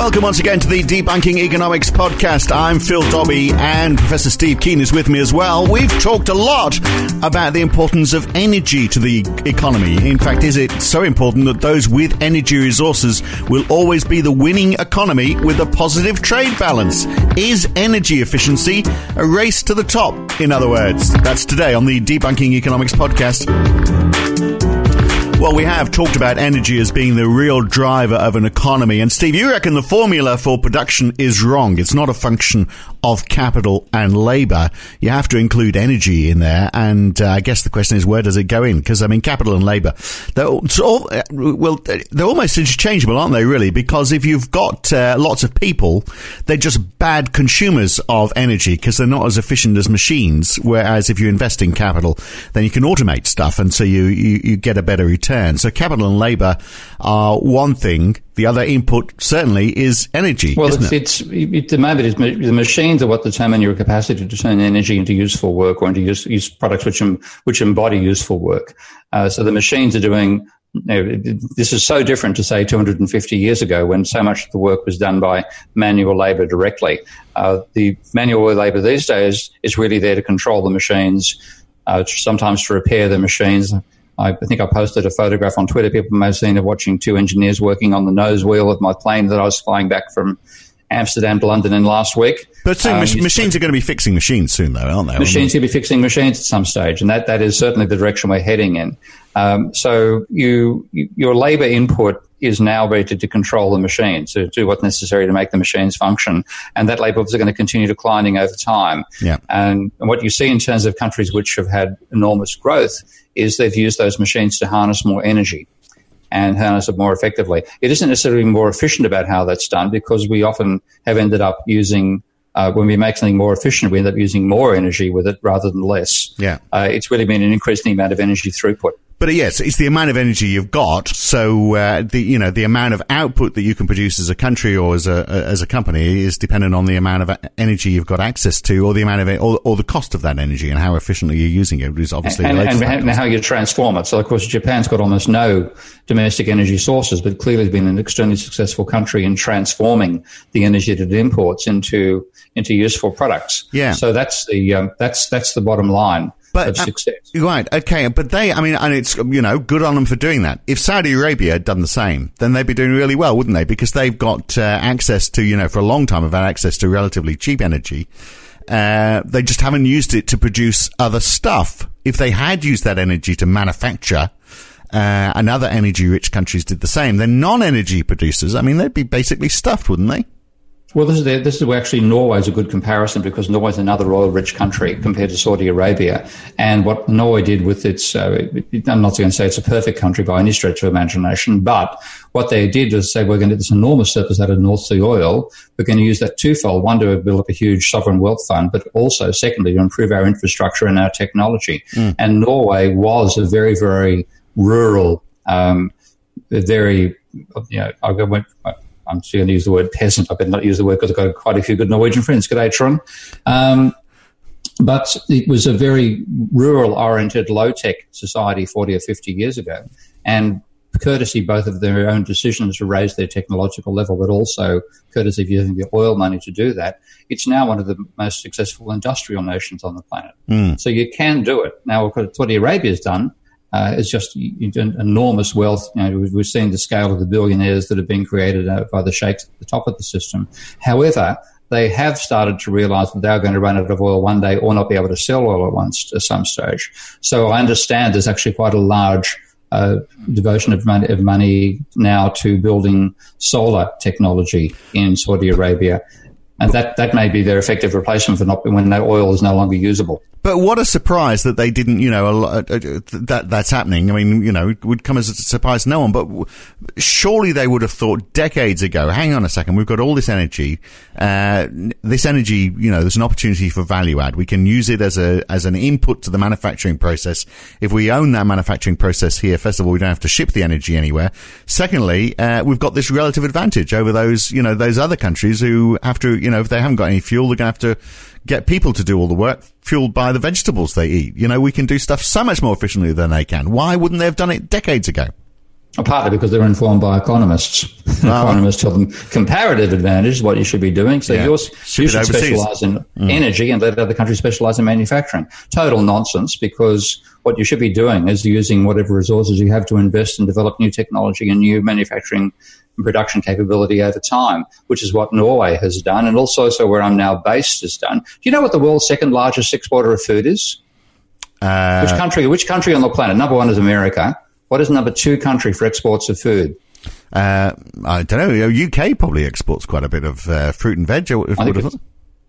Welcome once again to the Debunking Economics podcast. I'm Phil Dobby and Professor Steve Keen is with me as well. We've talked a lot about the importance of energy to the economy. In fact, is it so important that those with energy resources will always be the winning economy with a positive trade balance? Is energy efficiency a race to the top? In other words, that's today on the Debunking Economics podcast. Well, we have talked about energy as being the real driver of an economy. And Steve, you reckon the formula for production is wrong. It's not a function of capital and labor. You have to include energy in there. And uh, I guess the question is, where does it go in? Because, I mean, capital and labor, they're, all, uh, well, they're almost interchangeable, aren't they, really? Because if you've got uh, lots of people, they're just bad consumers of energy because they're not as efficient as machines. Whereas if you invest in capital, then you can automate stuff. And so you, you, you get a better return. So capital and labour are one thing. The other input certainly is energy. Well, it's, it? it's it, the moment is the machines are what determine your capacity to turn energy into useful work or into use, use products which which embody useful work. Uh, so the machines are doing you know, this is so different to say 250 years ago when so much of the work was done by manual labor directly. Uh, the manual labor these days is really there to control the machines, uh, sometimes to repair the machines. I think I posted a photograph on Twitter. People may have seen of watching two engineers working on the nose wheel of my plane that I was flying back from Amsterdam to London in last week. But soon, um, machines are going to be fixing machines soon, though, aren't they? Machines will be fixing machines at some stage, and that, that is certainly the direction we're heading in. Um, so you, you, your labour input is now ready to control the machines, to do what's necessary to make the machines function. And that labour is going to continue declining over time. Yeah. And, and what you see in terms of countries which have had enormous growth is they've used those machines to harness more energy and harness it more effectively. It isn't necessarily more efficient about how that's done because we often have ended up using uh, when we make something more efficient, we end up using more energy with it rather than less. Yeah, uh, it's really been an increasing amount of energy throughput. But uh, yes, it's the amount of energy you've got. So uh, the you know the amount of output that you can produce as a country or as a as a company is dependent on the amount of energy you've got access to, or the amount of it, or, or the cost of that energy and how efficiently you're using it. Is obviously and, and, and how you transform it. So of course, Japan's got almost no domestic energy sources, but clearly has been an extremely successful country in transforming the energy that it imports into into useful products. Yeah. So that's the um, that's that's the bottom line but, uh, success. Uh, right. Okay. But they, I mean, and it's, you know, good on them for doing that. If Saudi Arabia had done the same, then they'd be doing really well, wouldn't they? Because they've got uh, access to, you know, for a long time have had access to relatively cheap energy. Uh, they just haven't used it to produce other stuff. If they had used that energy to manufacture, uh, and other energy rich countries did the same, then non energy producers, I mean, they'd be basically stuffed, wouldn't they? Well, this is the, this is where actually Norway is a good comparison because Norway is another oil-rich country compared to Saudi Arabia. And what Norway did with its, uh, I'm not going to say it's a perfect country by any stretch of imagination, but what they did was say we're going to get this enormous surplus out of North Sea oil. We're going to use that twofold: one to build up a huge sovereign wealth fund, but also, secondly, to improve our infrastructure and our technology. Mm. And Norway was a very, very rural, um, very, you know, I went I'm still going to use the word peasant. I better not use the word because I've got quite a few good Norwegian friends. Good day, Tron. Um, but it was a very rural oriented, low tech society 40 or 50 years ago. And courtesy both of their own decisions to raise their technological level, but also courtesy of using the oil money to do that, it's now one of the most successful industrial nations on the planet. Mm. So you can do it. Now, what Saudi Arabia has done uh, is just enormous wealth. You know, we've seen the scale of the billionaires that have been created uh, by the sheikhs at the top of the system. However, they have started to realize that they are going to run out of oil one day or not be able to sell oil at once at some stage. So I understand there's actually quite a large uh, devotion of money, of money now to building solar technology in Saudi Arabia. And that, that may be their effective replacement for not when that oil is no longer usable. But what a surprise that they didn't, you know, uh, uh, that that's happening. I mean, you know, it would come as a surprise to no one. But surely they would have thought decades ago. Hang on a second, we've got all this energy. Uh, this energy, you know, there's an opportunity for value add. We can use it as a as an input to the manufacturing process. If we own that manufacturing process here, first of all, we don't have to ship the energy anywhere. Secondly, uh, we've got this relative advantage over those, you know, those other countries who have to, you know, if they haven't got any fuel, they're going to have to get people to do all the work fueled by the vegetables they eat. You know, we can do stuff so much more efficiently than they can. Why wouldn't they have done it decades ago? Partly because they're informed by economists. Economists tell them comparative advantage is what you should be doing. So yeah, you should specialize in mm. energy and let other countries specialize in manufacturing. Total nonsense because what you should be doing is using whatever resources you have to invest and develop new technology and new manufacturing production capability over time, which is what Norway has done, and also so where I'm now based has done. Do you know what the world's second largest exporter of food is? Uh, which country? Which country on the planet? Number one is America. What is number two country for exports of food? Uh, I don't know. UK probably exports quite a bit of uh, fruit and veg. I think it's,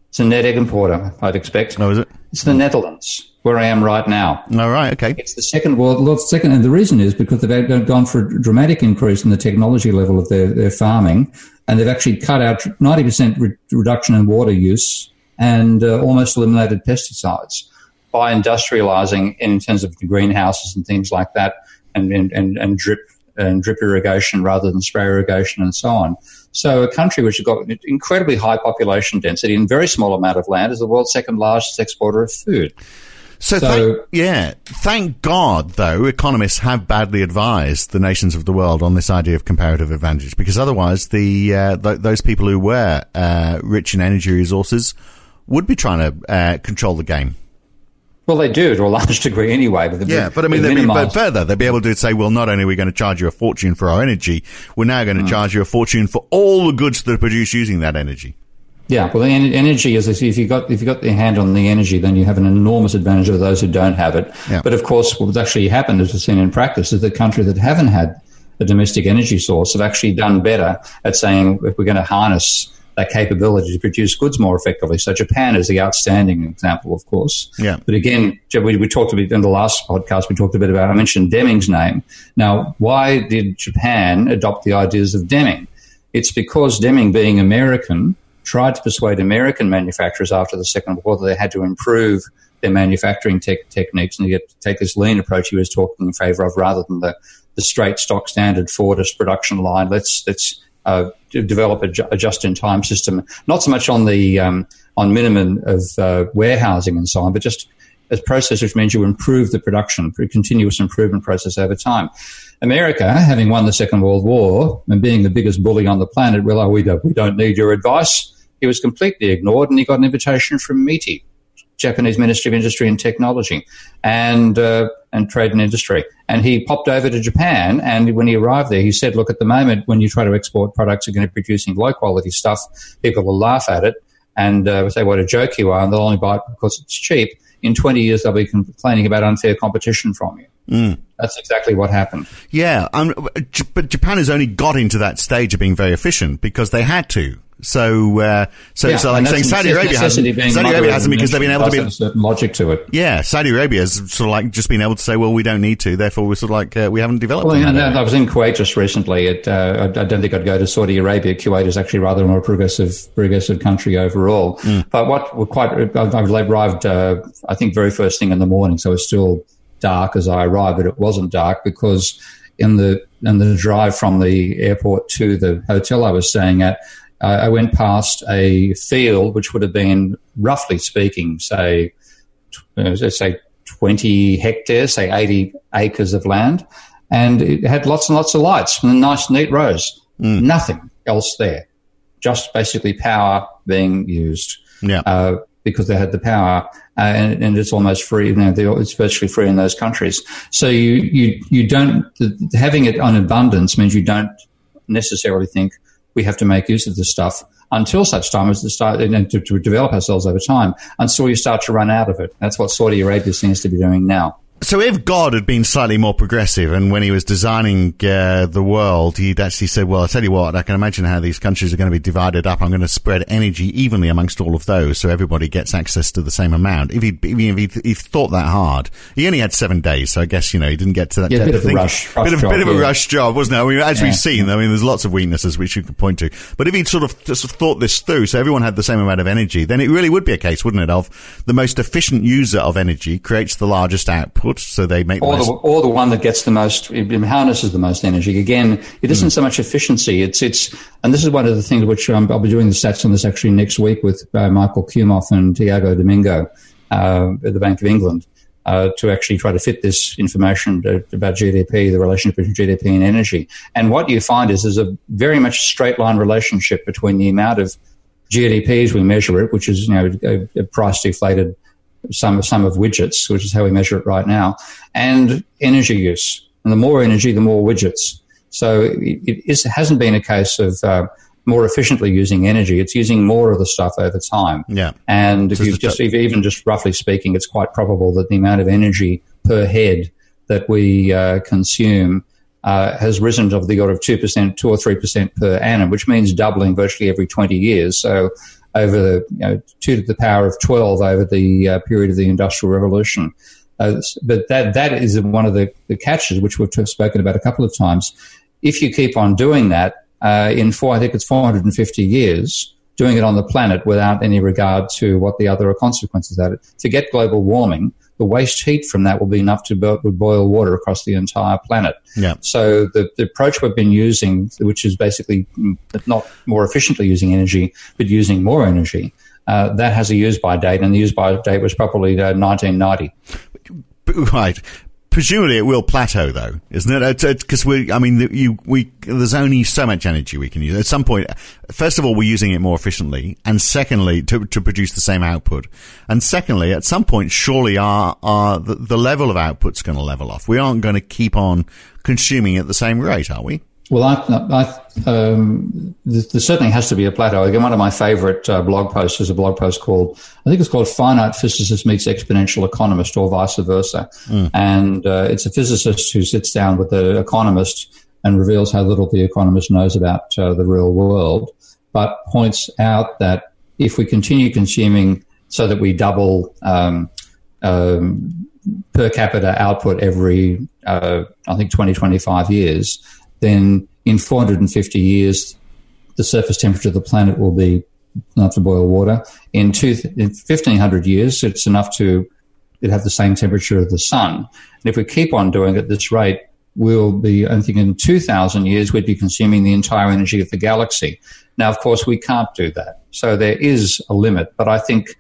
it's a net egg importer, I'd expect. Oh, is it? It's the Netherlands where I am right now. All right, okay. It's the second world, second, and the reason is because they've gone for a dramatic increase in the technology level of their, their farming, and they've actually cut out 90% re- reduction in water use and uh, almost eliminated pesticides by industrializing in terms of the greenhouses and things like that, and, and, and, and drip and drip irrigation rather than spray irrigation and so on. So a country which has got incredibly high population density and very small amount of land is the world's second largest exporter of food. So, so thank, yeah, thank God, though, economists have badly advised the nations of the world on this idea of comparative advantage, because otherwise, the uh, th- those people who were uh, rich in energy resources would be trying to uh, control the game. Well, they do to a large degree anyway. But yeah, but I mean, they'd be, but further, they'd be able to say, well, not only are we going to charge you a fortune for our energy, we're now going to mm. charge you a fortune for all the goods that are produced using that energy. Yeah, well, the energy is if you got if you got your hand on the energy, then you have an enormous advantage over those who don't have it. Yeah. But of course, what's actually happened, as we've seen in practice, is the countries that haven't had a domestic energy source have actually done better at saying if we're going to harness that capability to produce goods more effectively. So Japan is the outstanding example, of course. Yeah. But again, we, we talked a bit in the last podcast. We talked a bit about. I mentioned Deming's name. Now, why did Japan adopt the ideas of Deming? It's because Deming, being American, tried to persuade American manufacturers after the Second World War that they had to improve their manufacturing te- techniques and to take this lean approach he was talking in favor of rather than the, the straight stock standard Fordist production line. Let's, let's uh, develop a, a, just-in-time system, not so much on the um, on minimum of uh, warehousing and so on, but just a process which means you improve the production, continuous improvement process over time. America, having won the Second World War and being the biggest bully on the planet, realized we don't, we don't need your advice. He was completely ignored and he got an invitation from MITI, Japanese Ministry of Industry and Technology and, uh, and Trade and Industry. And he popped over to Japan. And when he arrived there, he said, look, at the moment, when you try to export products you're going to be producing low quality stuff, people will laugh at it and uh, say what a joke you are and they'll only buy it because it's cheap. In 20 years, they'll be complaining about unfair competition from you. Mm. That's exactly what happened. Yeah, um, but Japan has only got into that stage of being very efficient because they had to. So, uh, so, yeah, so like saying Saudi Arabia hasn't, Saudi Arabia hasn't because they've been able to be a certain logic to it. Yeah, Saudi Arabia has sort of like just been able to say, well, we don't need to, therefore we're sort of like uh, we haven't developed. Well, yeah, I was in Kuwait just recently. It, uh, I don't think I'd go to Saudi Arabia. Kuwait is actually rather a more progressive, progressive country overall. Mm. But what we're quite, I've arrived, uh, I think, very first thing in the morning, so it's still dark as I arrived, but it wasn't dark because in the in the drive from the airport to the hotel I was staying at uh, I went past a field which would have been, roughly speaking, say, uh, let's say 20 hectares, say 80 acres of land, and it had lots and lots of lights and nice, neat rows. Mm. Nothing else there, just basically power being used. Yeah. Uh, because they had the power, uh, and, and, it's almost free. You know, it's virtually free in those countries. So you you you don't having it on abundance means you don't necessarily think we have to make use of this stuff until such time as to start and to, to develop ourselves over time until you start to run out of it. That's what Saudi Arabia seems to be doing now. So if God had been slightly more progressive, and when he was designing uh, the world, he'd actually said, "Well, I'll tell you what, I can imagine how these countries are going to be divided up. I'm going to spread energy evenly amongst all of those, so everybody gets access to the same amount." If he if he, he thought that hard, he only had seven days, so I guess you know he didn't get to that. Yeah, bit of a rush, rush bit of, job, bit of yeah. a rush job, wasn't it? I mean, as Yeah. we've seen, I mean, there's lots of weaknesses which you could point to. But if he'd sort of just thought this through, so everyone had the same amount of energy, then it really would be a case, wouldn't it, of the most efficient user of energy creates the largest output, so they make or the, or the one that gets the most harnesses the most energy. Again, it isn't so much efficiency. It's it's and this is one of the things which um, I'll be doing the stats on this actually next week with uh, Michael Kumhof and Tiago Domingo uh, at the Bank of England. Uh, to actually try to fit this information to, about GDP, the relationship between GDP and energy. And what you find is there's a very much straight line relationship between the amount of GDP as we measure it, which is you know a, a price deflated sum sum of widgets, which is how we measure it right now, and energy use. And the more energy, the more widgets. So it, it is, hasn't been a case of uh, more efficiently using energy. It's using more of the stuff over time. Yeah. And if So you just even just roughly speaking, it's quite probable that the amount of energy per head that we uh, consume uh, has risen of the order of two percent, two or three percent per annum, which means doubling virtually every twenty years. So over the you know, two to the power of twelve over the uh, period of the Industrial Revolution. Uh, but that that is one of the, the catches which we've spoken about a couple of times. If you keep on doing that uh, in four, I think it's 450 years, doing it on the planet without any regard to what the other consequences of it. Forget global warming. The waste heat from that will be enough to bo- boil water across the entire planet. Yeah. So the, the approach we've been using, which is basically mm, not more efficiently using energy, but using more energy, uh, that has a use by date, and the use by date was probably uh, 1990. Right. Presumably it will plateau though, isn't it? Because we, I mean, you, we, there's only so much energy we can use. At some point, first of all, we're using it more efficiently, and secondly, to, to produce the same output. And secondly, at some point, surely our, our, the, the level of output's going to level off. We aren't going to keep on consuming at the same rate, are we? Well, I, I, um, there certainly has to be a plateau. Again, one of my favorite uh, blog posts is a blog post called, I think it's called Finite Physicist Meets Exponential Economist or vice versa. And uh, it's a physicist who sits down with the economist and reveals how little the economist knows about uh, the real world, but points out that if we continue consuming so that we double um, um, per capita output every, uh, I think, 20, 25 years, then in 450 years, the surface temperature of the planet will be enough to boil water. In, two, in 1500 years, it's enough to it have the same temperature of the sun. And if we keep on doing it at this rate, we'll be, I think in 2000 years, we'd be consuming the entire energy of the galaxy. Now, of course, we can't do that. So there is a limit, but I think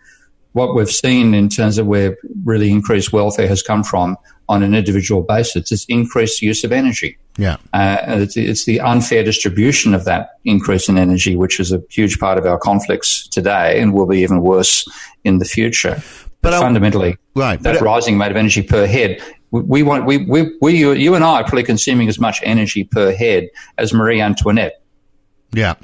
what we've seen in terms of where really increased welfare has come from on an individual basis is increased use of energy. Yeah. Uh, it's, it's the unfair distribution of that increase in energy, which is a huge part of our conflicts today and will be even worse in the future. But, I- fundamentally, Right, that but- rising amount of energy per head, we, we want, we, we, we, you, you and I are probably consuming as much energy per head as Marie Antoinette. Yeah.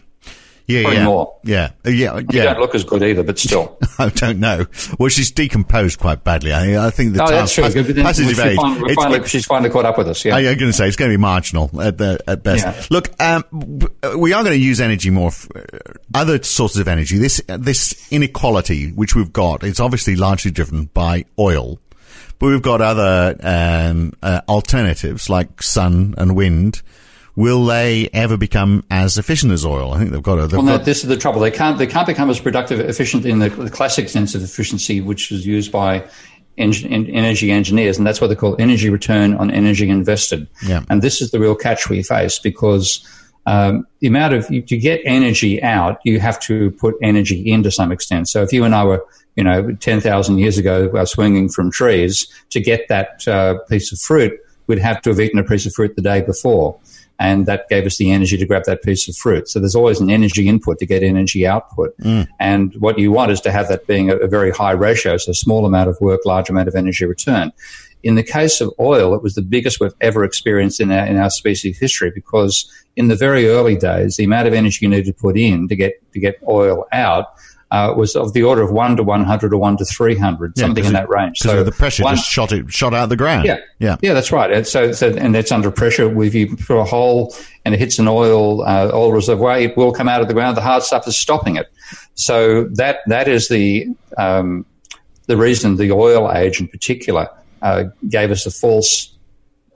Yeah, Probably yeah, more. yeah, Uh, yeah, You yeah. don't look as good either, but still. I don't know. Well, she's decomposed quite badly. I, I think the oh, time, that's true. pas- But then passage of age. finally, it's- finally, she's finally caught up with us. Yeah. I, am going to say it's going to be marginal at the at best. Yeah. Look, um, we are going to use energy more, uh, other sources of energy. This this inequality which we've got, it's obviously largely driven by oil, but we've got other um, uh, alternatives like sun and wind. Will they ever become as efficient as oil? I think they've got to. They've Well, no, this is the trouble. They can't. They can't become as productive, efficient in the, the classic sense of efficiency, which is used by en- en- energy engineers, and that's what they call energy return on energy invested. Yeah. And this is the real catch we face because um, the amount of to get energy out, you have to put energy in to some extent. So if you and I were, you know, ten thousand years ago, uh, swinging from trees to get that uh, piece of fruit, we'd have to have eaten a piece of fruit the day before and that gave us the energy to grab that piece of fruit. So there's always an energy input to get energy output. Mm. And what you want is to have that being a, a very high ratio, so small amount of work, large amount of energy return. In the case of oil, it was the biggest we've ever experienced in our, in our species history because in the very early days, the amount of energy you needed to put in to get, to get oil out uh, was of the order of one to one hundred or one to three hundred, yeah, something in that range. So the pressure one, just shot it shot out the ground. Yeah, yeah, yeah. That's right. And so, so and that's under pressure. If you put a hole and it hits an oil uh, oil reservoir, it will come out of the ground. The hard stuff is stopping it. So that that is the um, the reason the oil age in particular uh, gave us a false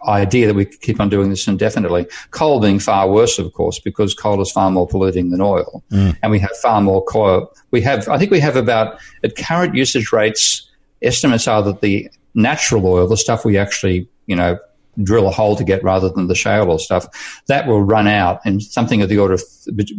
idea that we could keep on doing this indefinitely. Coal being far worse, of course, because coal is far more polluting than oil, mm. and we have far more coal. We have, I think, we have about at current usage rates. Estimates are that the natural oil, the stuff we actually, you know, drill a hole to get rather than the shale oil stuff, that will run out in something of the order of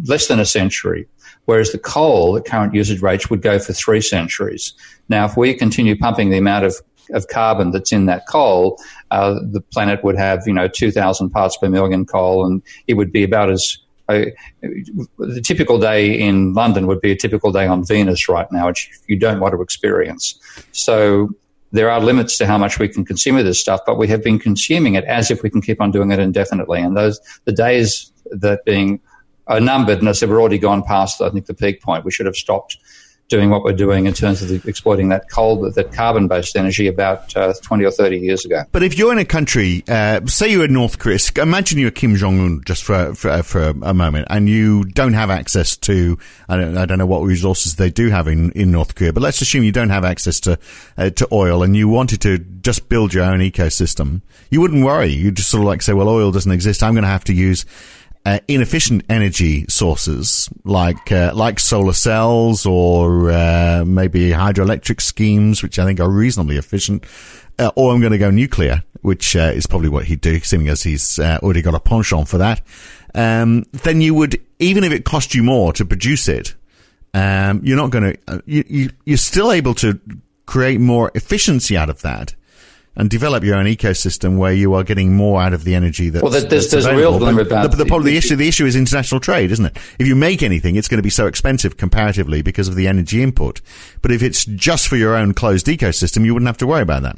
less than a century. Whereas the coal at current usage rates would go for three centuries. Now, if we continue pumping the amount of of carbon that's in that coal, uh, the planet would have, you know, 2,000 parts per million coal, and it would be about as uh, the typical day in London would be a typical day on Venus right now, which you don't want to experience. So there are limits to how much we can consume of this stuff, but we have been consuming it as if we can keep on doing it indefinitely. And those the days that being are numbered, and I said we're already gone past, I think, the peak point. We should have stopped doing what we're doing in terms of the, exploiting that coal, that carbon-based energy about uh, 20 or 30 years ago. But if you're in a country, uh, say you're in North Korea, imagine you're Kim Jong-un just for, for, for a moment, and you don't have access to, I don't, I don't know what resources they do have in, in North Korea, but let's assume you don't have access to, uh, to oil and you wanted to just build your own ecosystem. You wouldn't worry. You'd just sort of like say, well, oil doesn't exist. I'm going to have to use uh, inefficient energy sources like uh, like solar cells or uh, maybe hydroelectric schemes, which I think are reasonably efficient. Uh, or I'm going to go nuclear, which uh, is probably what he'd do, seeing as he's uh, already got a penchant for that. Um, then you would, even if it cost you more to produce it, um, you're not going to. You, you, you're still able to create more efficiency out of that and develop your own ecosystem where you are getting more out of the energy that's, well, there's, that's there's a real about the, the, the, the, issue. The issue is international trade, isn't it? If you make anything, it's going to be so expensive comparatively because of the energy input. But if it's just for your own closed ecosystem, you wouldn't have to worry about that.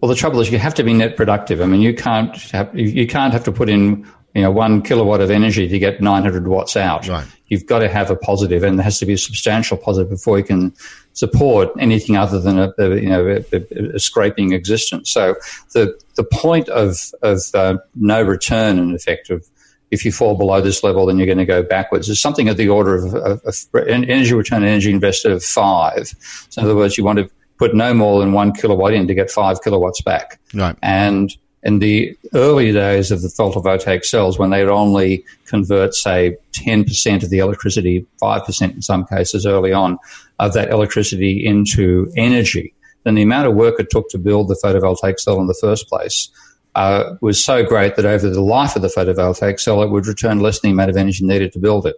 Well, the trouble is you have to be net productive. I mean, you can't have, you can't have to put in you know, one kilowatt of energy to get 900 watts out. Right. You've got to have a positive, and there has to be a substantial positive before you can support anything other than a, a you know a, a, scraping existence. So the the point of of uh, no return, in effect, of if you fall below this level, then you're going to go backwards. Is something of the order of, of, of energy return, energy invested of five. So in other words, you want to put no more than one kilowatt in to get five kilowatts back. Right. And in the early days of the photovoltaic cells, when they'd only convert, say, 10% of the electricity, 5% in some cases early on, of that electricity into energy, then the amount of work it took to build the photovoltaic cell in the first place uh, was so great that over the life of the photovoltaic cell, it would return less than the amount of energy needed to build it.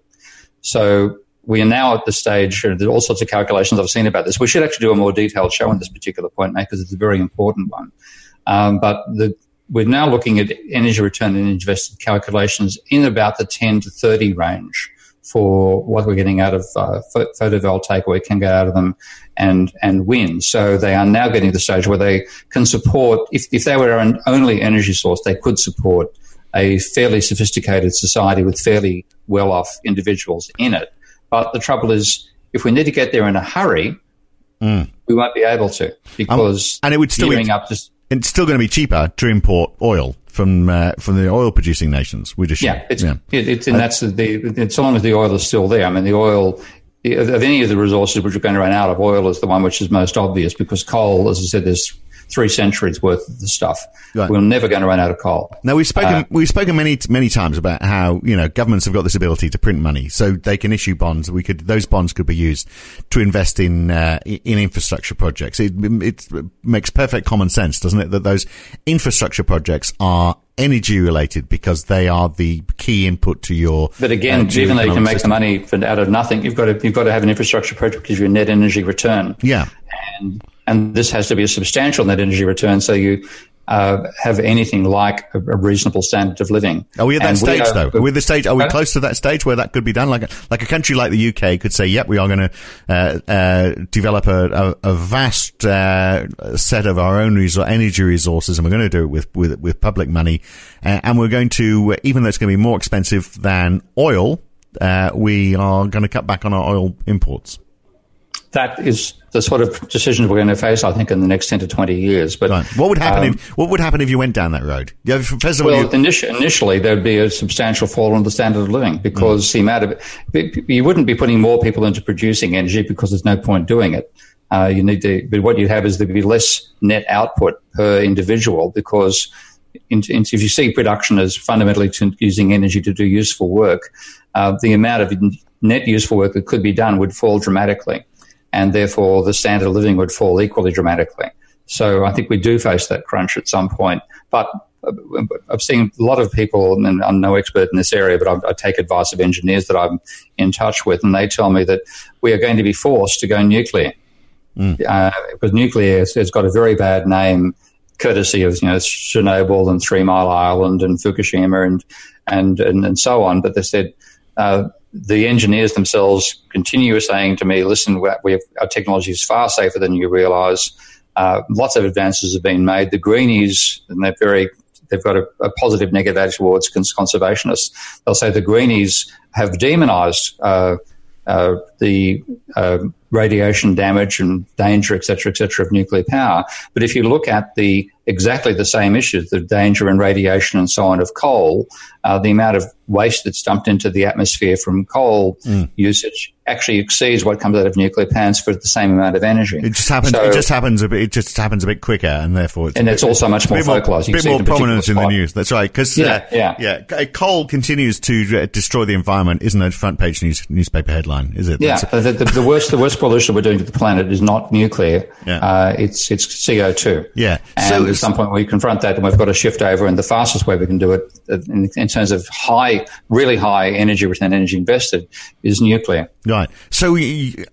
So we are now at the stage, there's all sorts of calculations I've seen about this. We should actually do a more detailed show on this particular point, mate, because it's a very important one. Um, but the, we're now looking at energy return and invested calculations in about the 10 to 30 range for what we're getting out of uh, photovoltaic, what we can get out of them, and and wind. So they are now getting to the stage where they can support. If if they were an only energy source, they could support a fairly sophisticated society with fairly well-off individuals in it. But the trouble is, if we need to get there in a hurry, mm. we won't be able to because um, and it would still be, up just it's still going to be cheaper to import oil from uh, from the oil producing nations. We just yeah, it's, yeah. It, it's and uh, that's the it's so long as the oil is still there. I mean, the oil of any of the resources which are going to run out of oil is the one which is most obvious because coal, as I said, there's three centuries worth of the stuff. Right. We're never going to run out of coal. Now we've spoken uh, we've spoken many many times about how you know governments have got this ability to print money, so they can issue bonds. We could those bonds could be used to invest in uh, in infrastructure projects. It, it makes perfect common sense, doesn't it? That those infrastructure projects are energy related because they are the key input to your. But again, uh, even though you can make system. the money out of nothing, you've got to you've got to have an infrastructure project because your net energy return. Yeah, and and this has to be a substantial net energy return. So you uh, have anything like a, a, reasonable standard of living. Are we at that and stage, are, though? Are we the stage? Are we uh, close to that stage where that could be done? Like a, like a country like the UK could say, "Yep, we are going to uh, uh, develop a, a, a vast uh, set of our own resor- energy resources, and we're going to do it with with, with public money, and we're going to, even though it's going to be more expensive than oil, we are going to cut back on our oil imports." That is the sort of decisions we're going to face, I think, in the next ten to twenty years. But right. what would happen um, if what would happen if you went down that road? Yeah, first of all, well, you- initially, initially there would be a substantial fall in the standard of living because mm. the amount of you wouldn't be putting more people into producing energy because there's no point doing it. Uh, you need to, but what you have is there'd be less net output per individual because in, in, if you see production as fundamentally using energy to do useful work, uh, the amount of net useful work that could be done would fall dramatically and therefore the standard of living would fall equally dramatically. So I think we do face that crunch at some point. But uh, I've seen a lot of people, and I'm no expert in this area, but I, take advice of engineers that I'm in touch with, and they tell me that we are going to be forced to go nuclear. Mm. Uh, because nuclear has, has got a very bad name courtesy of you know Chernobyl and Three Mile Island and Fukushima and and and, and so on. But they said uh, the engineers themselves continue saying to me, listen, have, our technology is far safer than you realize. Uh, lots of advances have been made. The greenies, and they're very, they've got a, a positive negative attitude towards conservationists. They'll say the greenies have demonized uh, uh, the uh, radiation damage and danger, etc., etc., of nuclear power. But if you look at the exactly the same issues, the danger and radiation and so on of coal, uh, the amount of waste that's dumped into the atmosphere from coal mm. usage actually exceeds what comes out of nuclear plants for the same amount of energy. It just happens. So, it just happens a bit. It just happens a bit quicker, and therefore, it's and it's also much more focalized. A bit more prominent in the news. That's right. Because yeah, uh, yeah, yeah, coal continues to uh, destroy the environment. Isn't a front page news, newspaper headline? Is it? Yeah. The, the, the, worst, the worst pollution we're doing to the planet is not nuclear. Yeah. Uh, it's it's CO two. Yeah. And so, at some point we confront that, and we've got to shift over. And the fastest way we can do it, uh, in, in terms of high, really high energy return, energy invested, is nuclear. Right. So,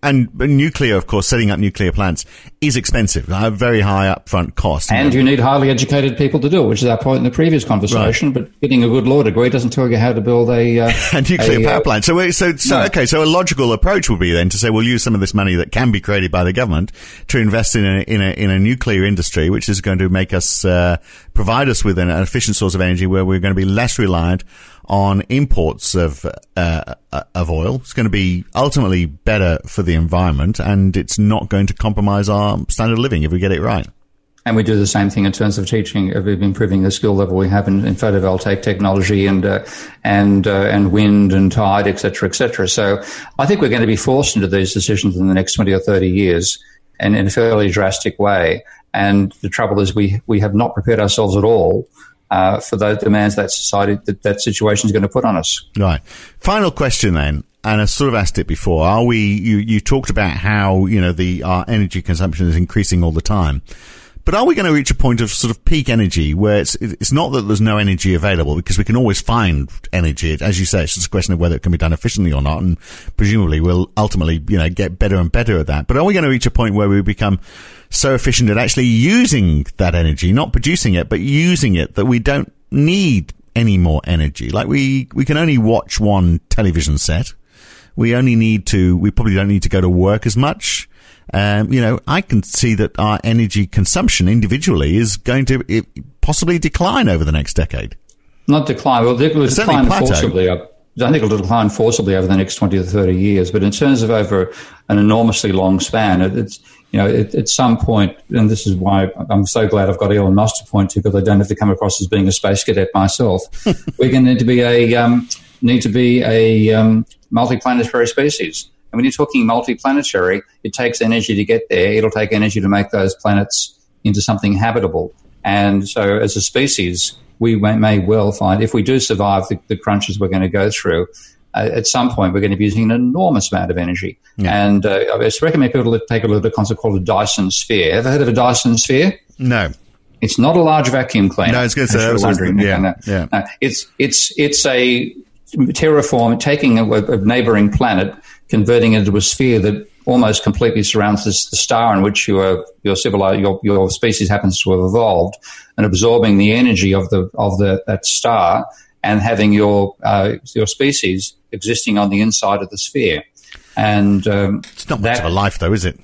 and nuclear, of course, setting up nuclear plants is expensive, a very high upfront cost. And you need highly educated people to do it, which is our point in the previous conversation. Right. But getting a good law degree doesn't tell you how to build a, uh, a nuclear a, power uh, plant. So, so, so no. okay. So, a logical approach would be then to say we'll use some of this money that can be created by the government to invest in a in a in a nuclear industry, which is going to make us uh, provide us with an efficient source of energy where we're going to be less reliant on imports of uh, of oil. It's going to be ultimately better for the environment, and it's not going to compromise our standard of living if we get it right. And we do the same thing in terms of teaching, of improving the skill level we have in, in photovoltaic technology and uh, and uh, and wind and tide, etc., etc. So I think we're going to be forced into these decisions in the next twenty or thirty years, and in a fairly drastic way. And the trouble is, we we have not prepared ourselves at all uh, for those demands that society that that situation is going to put on us. Right. Final question then. And I sort of asked it before. Are we? You, you talked about how you know the our energy consumption is increasing all the time. But are we going to reach a point of sort of peak energy where it's it's not that there's no energy available because we can always find energy. As you say, it's just a question of whether it can be done efficiently or not, and presumably we'll ultimately you know get better and better at that. But are we going to reach a point where we become so efficient at actually using that energy, not producing it, but using it that we don't need any more energy? Like we we can only watch one television set. We only need to. We probably don't need to go to work as much um, you know, I can see that our energy consumption individually is going to possibly decline over the next decade. Not decline, well, it'll decline forcibly. I think it'll decline forcibly over the next 20 to 30 years. But in terms of over an enormously long span, it's, you know, it, at some point, and this is why I'm so glad I've got Elon Musk to point to because I don't have to come across as being a space cadet myself. We're going to need to be a, um, need to be a um, multi-planetary species. And when you're talking multi-planetary, it takes energy to get there. It'll take energy to make those planets into something habitable. And so as a species, we may, well find if we do survive the, the crunches we're going to go through, uh, at some point we're going to be using an enormous amount of energy. Yeah. And uh, I just recommend people to take a look at a concept called a Dyson sphere. Have you ever heard of a Dyson sphere? No. It's not a large vacuum cleaner. No, it's good. So wondering. Yeah, yeah. No, it's it's it's a terraform taking a, a neighboring planet converting it into a sphere that almost completely surrounds this, the star in which your your civilized your, your species happens to have evolved, and absorbing the energy of the of the that star, and having your uh, your species existing on the inside of the sphere. And um, it's not much that, of a life, though, is it?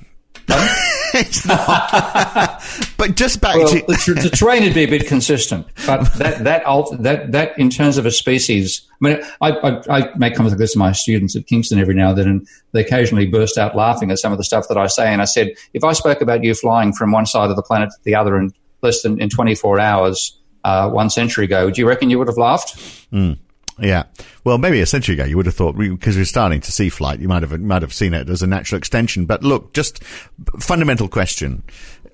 it's not. but just back well, to the, the, terrain would be a bit consistent, but that that that that in terms of a species. I mean, I, I, I make comments like this to my students at Kingston every now and then, and they occasionally burst out laughing at some of the stuff that I say. And I said, if I spoke about you flying from one side of the planet to the other in less than in 24 hours uh, one century ago, do you reckon you would have laughed? Mm. Yeah. Well, maybe a century ago you would have thought because we, are starting to see flight, you might have might have seen it as a natural extension. But look, just fundamental question,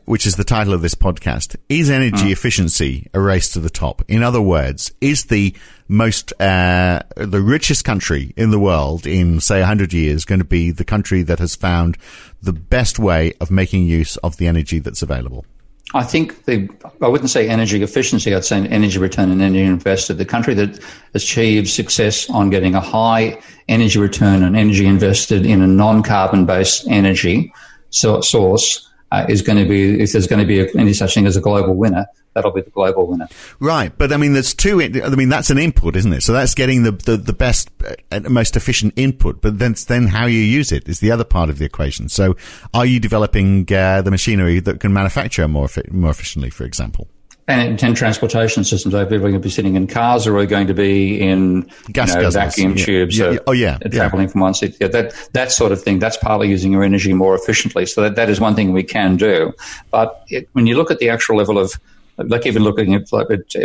which is the title of this podcast: Is energy mm. efficiency a race to the top? In other words, is the most uh, the richest country in the world in say hundred years going to be the country that has found the best way of making use of the energy that's available? I think the, I wouldn't say energy efficiency, I'd say energy return and energy invested. The country that achieves success on getting a high energy return and energy invested in a non carbon based energy source uh, is going to be, if there's going to be any such thing as a global winner, that'll be the global winner. Right. But I mean, there's two, I mean, that's an input, isn't it? So that's getting the, the, the best, uh, most efficient input, but then, then how you use it is the other part of the equation. So are you developing uh, the machinery that can manufacture more, more efficiently, for example? And in transportation systems, are people going to be sitting in cars or are we going to be in Gas you know, vacuum yeah. tubes? Yeah. Oh, yeah. Traveling yeah. from one seat other. That, that sort of thing, that's partly using your energy more efficiently. So that, that is one thing we can do. But it, when you look at the actual level of like even looking at, at,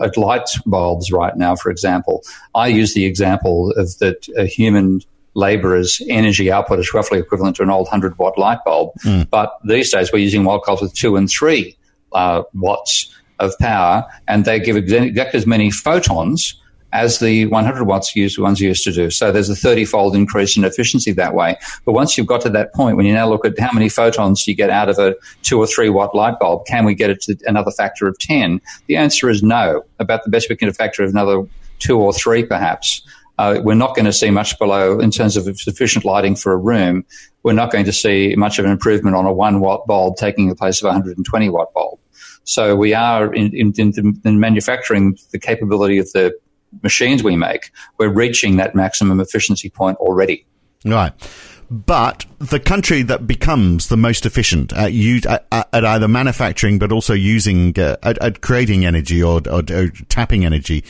at, light bulbs right now, for example, I use the example of that a human laborer's energy output is roughly equivalent to an old 100 watt light bulb. Mm. But these days we're using wild bulbs with two and three uh, watts of power, and they give exactly as many photons as the 100 watts used ones used to do. So there's a 30 fold increase in efficiency that way. But once you've got to that point, when you now look at how many photons you get out of a two or three watt light bulb, can we get it to another factor of 10? The answer is no. About the best we can a factor of another two or three perhaps. Uh, we're not going to see much below in terms of sufficient lighting for a room. We're not going to see much of an improvement on a one watt bulb taking the place of a 120 watt bulb. So we are in, in, in, manufacturing the capability of the machines we make. We're reaching that maximum efficiency point already. Right. But the country that becomes the most efficient at, use, at, at either manufacturing, but also using, uh, at, at, creating energy or, or, or, tapping energy,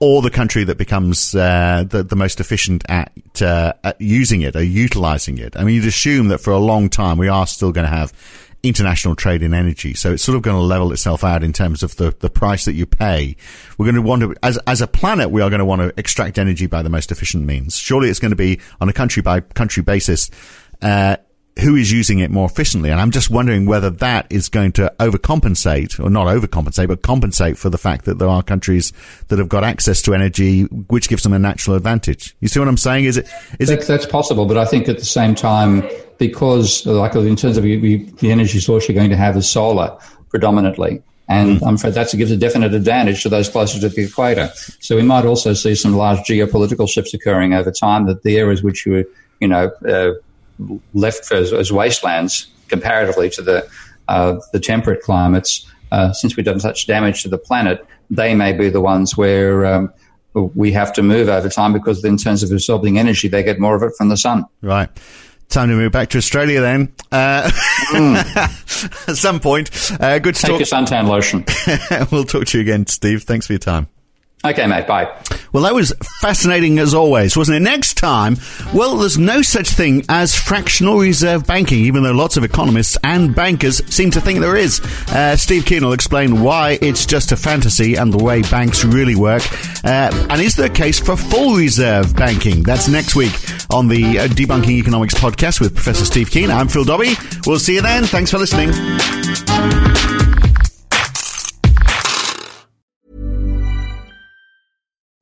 or the country that becomes uh, the, the most efficient at, uh, at using it or utilizing it. I mean, you'd assume that for a long time we are still going to have international trade in energy. So it's sort of going to level itself out in terms of the, the price that you pay. We're going to want to, as, as a planet, we are going to want to extract energy by the most efficient means. Surely it's going to be on a country by country basis. Uh, who is using it more efficiently. And I'm just wondering whether that is going to overcompensate or not overcompensate, but compensate for the fact that there are countries that have got access to energy, which gives them a natural advantage. You see what I'm saying? Is it, is that's, it? That's possible. But I think at the same time, because like in terms of the energy source you're going to have is solar predominantly. And mm. I'm afraid that gives a definite advantage to those closer to the equator. So we might also see some large geopolitical shifts occurring over time that the areas which you were, you know, uh, left as, as, wastelands comparatively to the, uh, the temperate climates, uh, since we've done such damage to the planet, they may be the ones where um, we have to move over time because in terms of absorbing energy, they get more of it from the sun. Right. Time to move back to Australia then. Uh, mm. at some point. Uh, good to Take talk. your suntan lotion. we'll talk to you again, Steve. Thanks for your time. Okay, mate. Bye. Well, that was fascinating as always, wasn't it? Next time, well, there's no such thing as fractional reserve banking, even though lots of economists and bankers seem to think there is. Uh, Steve Keen will explain why it's just a fantasy and the way banks really work. Uh, and is there a case for full reserve banking? That's next week on the uh, Debunking Economics podcast with Professor Steve Keen. I'm Phil Dobby. We'll see you then. Thanks for listening.